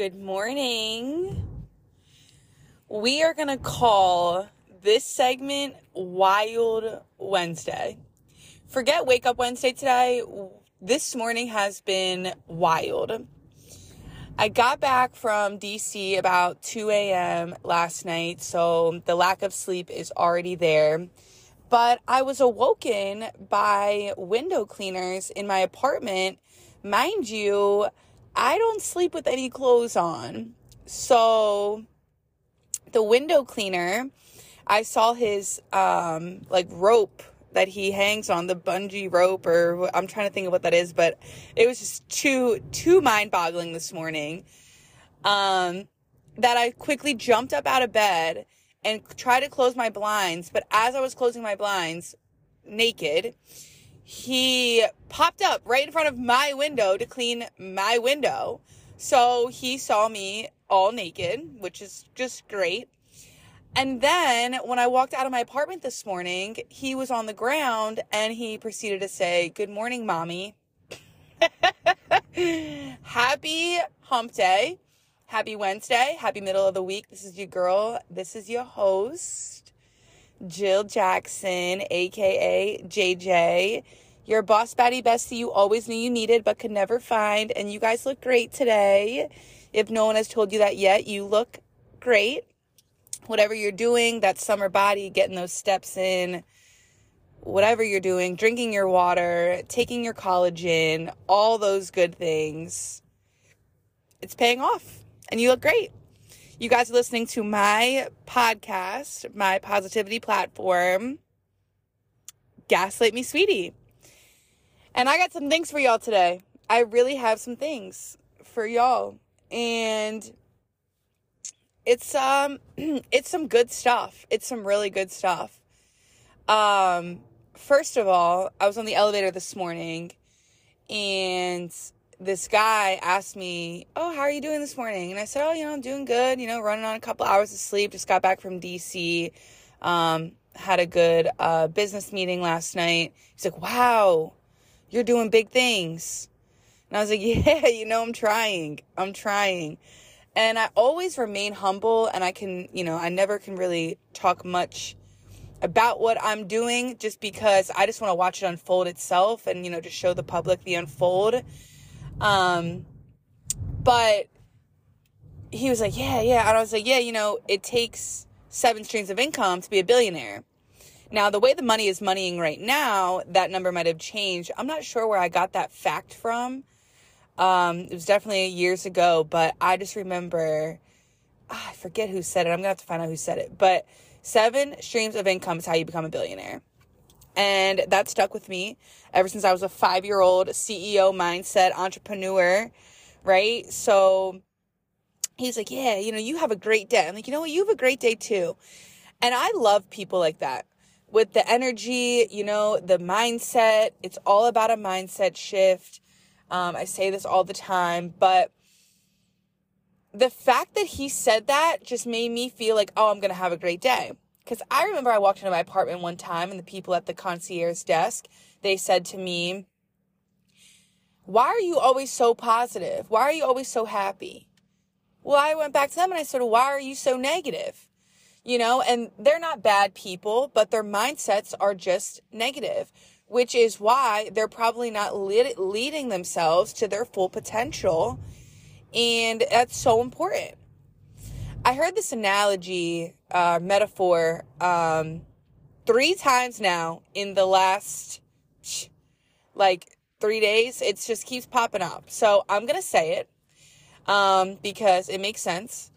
Good morning. We are going to call this segment Wild Wednesday. Forget Wake Up Wednesday today. This morning has been wild. I got back from DC about 2 a.m. last night, so the lack of sleep is already there. But I was awoken by window cleaners in my apartment. Mind you, I don't sleep with any clothes on. So the window cleaner, I saw his um like rope that he hangs on the bungee rope or I'm trying to think of what that is, but it was just too too mind-boggling this morning. Um that I quickly jumped up out of bed and tried to close my blinds, but as I was closing my blinds naked, he popped up right in front of my window to clean my window. So he saw me all naked, which is just great. And then when I walked out of my apartment this morning, he was on the ground and he proceeded to say, Good morning, mommy. Happy hump day. Happy Wednesday. Happy middle of the week. This is your girl. This is your host, Jill Jackson, aka JJ. Your boss baddie bestie you always knew you needed but could never find. And you guys look great today. If no one has told you that yet, you look great whatever you're doing, that summer body, getting those steps in, whatever you're doing, drinking your water, taking your collagen, all those good things, it's paying off and you look great. You guys are listening to my podcast, my positivity platform, Gaslight Me Sweetie. And I got some things for y'all today. I really have some things for y'all. And it's um it's some good stuff. It's some really good stuff. Um first of all, I was on the elevator this morning and this guy asked me, "Oh, how are you doing this morning?" And I said, "Oh, you know, I'm doing good. You know, running on a couple hours of sleep. Just got back from DC. Um, had a good uh, business meeting last night." He's like, "Wow, you're doing big things." And I was like, "Yeah, you know, I'm trying. I'm trying." And I always remain humble and I can, you know, I never can really talk much about what I'm doing just because I just want to watch it unfold itself and, you know, just show the public the unfold. Um, but he was like, yeah, yeah. And I was like, yeah, you know, it takes seven streams of income to be a billionaire. Now, the way the money is moneying right now, that number might have changed. I'm not sure where I got that fact from. Um, it was definitely years ago, but I just remember, ah, I forget who said it. I'm gonna have to find out who said it. But seven streams of income is how you become a billionaire. And that stuck with me ever since I was a five year old CEO mindset entrepreneur, right? So he's like, Yeah, you know, you have a great day. I'm like, You know what? You have a great day too. And I love people like that with the energy, you know, the mindset. It's all about a mindset shift. Um, I say this all the time, but the fact that he said that just made me feel like, oh, I'm going to have a great day. Because I remember I walked into my apartment one time and the people at the concierge desk, they said to me, why are you always so positive? Why are you always so happy? Well, I went back to them and I said, why are you so negative? You know, and they're not bad people, but their mindsets are just negative which is why they're probably not lead, leading themselves to their full potential. And that's so important. I heard this analogy, uh, metaphor, um, three times now in the last, like, three days. It just keeps popping up. So I'm going to say it, um, because it makes sense.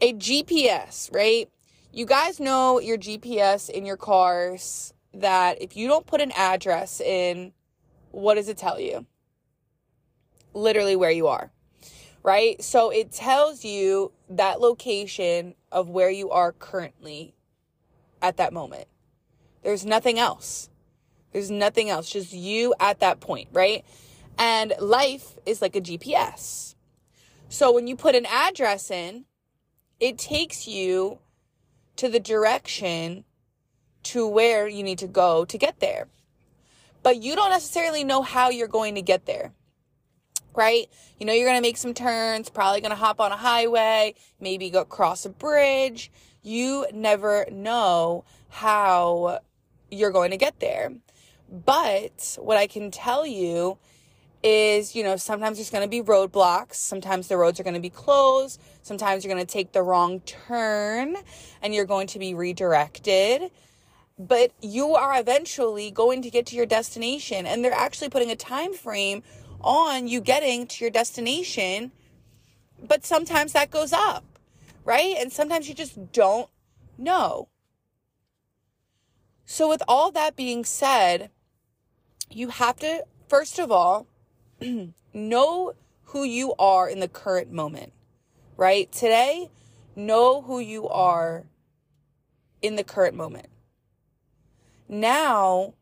A GPS, right? You guys know your GPS in your cars that if you don't put an address in, what does it tell you? Literally where you are, right? So it tells you that location of where you are currently at that moment. There's nothing else. There's nothing else, just you at that point, right? And life is like a GPS. So when you put an address in, it takes you to the direction to where you need to go to get there. But you don't necessarily know how you're going to get there. Right? You know, you're going to make some turns, probably going to hop on a highway, maybe go cross a bridge. You never know how you're going to get there. But what I can tell you is, you know, sometimes there's going to be roadblocks. Sometimes the roads are going to be closed. Sometimes you're going to take the wrong turn and you're going to be redirected. But you are eventually going to get to your destination and they're actually putting a time frame on you getting to your destination. But sometimes that goes up, right? And sometimes you just don't know. So, with all that being said, you have to, first of all, know who you are in the current moment, right? Today, know who you are in the current moment. Now,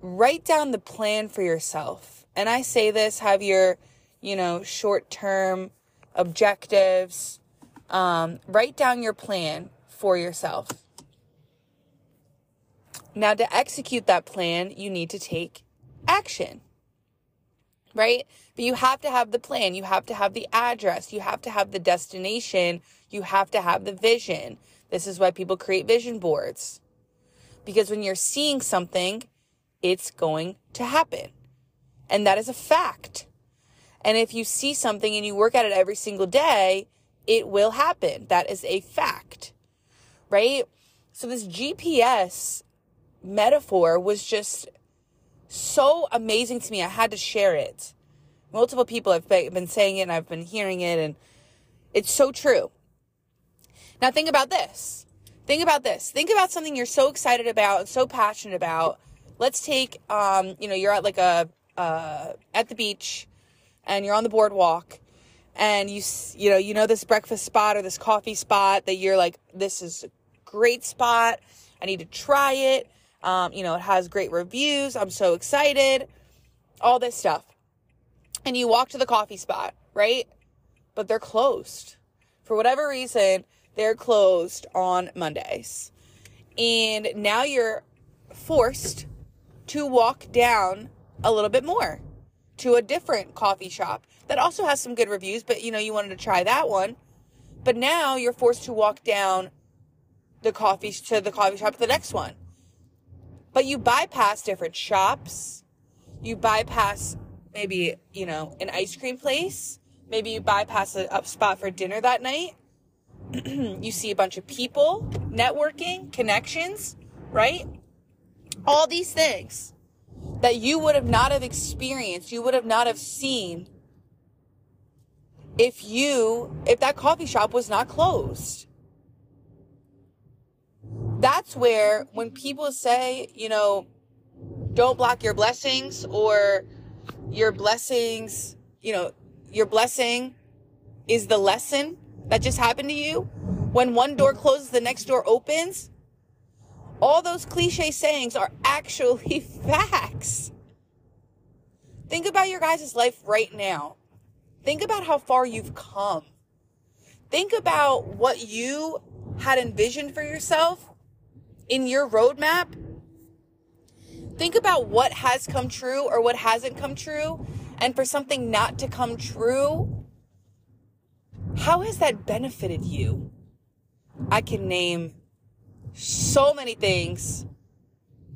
write down the plan for yourself. And I say this have your, you know, short term objectives. Um, write down your plan for yourself. Now, to execute that plan, you need to take action, right? But you have to have the plan, you have to have the address, you have to have the destination, you have to have the vision. This is why people create vision boards. Because when you're seeing something, it's going to happen. And that is a fact. And if you see something and you work at it every single day, it will happen. That is a fact, right? So, this GPS metaphor was just so amazing to me. I had to share it. Multiple people have been saying it and I've been hearing it, and it's so true. Now, think about this. Think about this. Think about something you're so excited about and so passionate about. Let's take, um, you know, you're at like a, uh, at the beach and you're on the boardwalk and you, you know, you know this breakfast spot or this coffee spot that you're like, this is a great spot. I need to try it. Um, you know, it has great reviews. I'm so excited. All this stuff. And you walk to the coffee spot, right? But they're closed. For whatever reason, they're closed on Mondays. And now you're forced to walk down a little bit more to a different coffee shop that also has some good reviews, but you know, you wanted to try that one. But now you're forced to walk down the coffee to the coffee shop to the next one. But you bypass different shops. You bypass maybe, you know, an ice cream place. Maybe you bypass a, spot for dinner that night. you see a bunch of people, networking, connections, right? All these things that you would have not have experienced, you would have not have seen if you if that coffee shop was not closed that's where when people say, you know, don't block your blessings or your blessings, you know, your blessing is the lesson that just happened to you. When one door closes, the next door opens. All those cliche sayings are actually facts. Think about your guys' life right now. Think about how far you've come. Think about what you had envisioned for yourself in your roadmap, think about what has come true or what hasn't come true. And for something not to come true, how has that benefited you? I can name so many things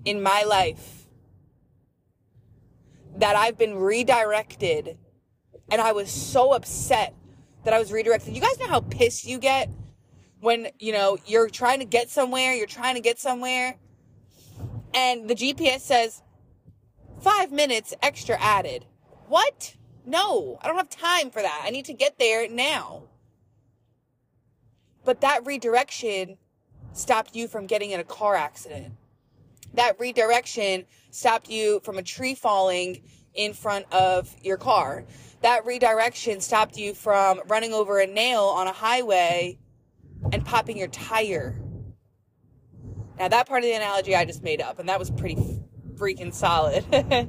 in my life that I've been redirected and I was so upset that I was redirected. You guys know how pissed you get when, you know, you're trying to get somewhere, you're trying to get somewhere, and the GPS says five minutes extra added. What? No, I don't have time for that. I need to get there now. But that redirection stopped you from getting in a car accident. That redirection stopped you from a tree falling in front of your car. That redirection stopped you from running over a nail on a highway and popping your tire. Now, that part of the analogy I just made up, and that was pretty freaking solid.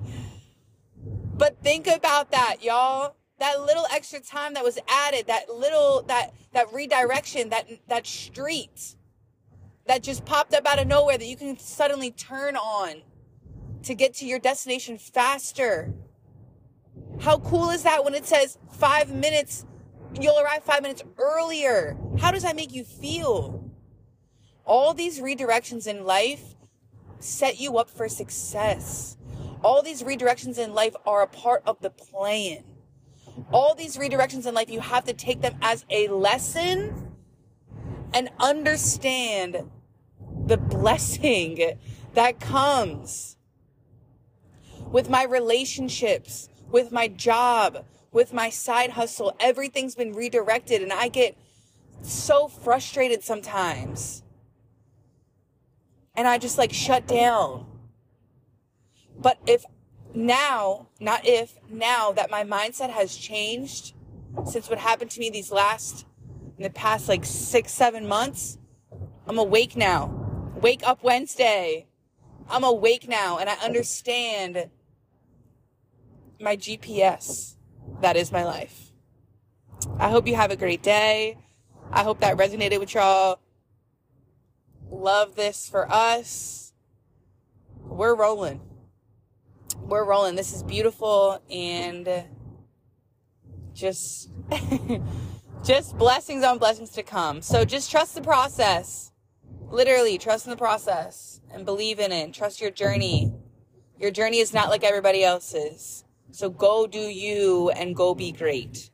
but think about that, y'all. That little extra time that was added, that little that that redirection, that that street that just popped up out of nowhere that you can suddenly turn on to get to your destination faster. How cool is that when it says five minutes, you'll arrive five minutes earlier? How does that make you feel? All these redirections in life set you up for success. All these redirections in life are a part of the plan. All these redirections in life, you have to take them as a lesson and understand the blessing that comes with my relationships, with my job, with my side hustle. Everything's been redirected and I get so frustrated sometimes. And I just like shut down. But if now, not if, now that my mindset has changed since what happened to me these last, in the past like six, seven months, I'm awake now. Wake up Wednesday. I'm awake now and I understand my GPS. That is my life. I hope you have a great day. I hope that resonated with y'all. Love this for us. We're rolling. We're rolling. This is beautiful and just just blessings on blessings to come. So just trust the process. Literally, trust in the process and believe in it. Trust your journey. Your journey is not like everybody else's. So go do you and go be great.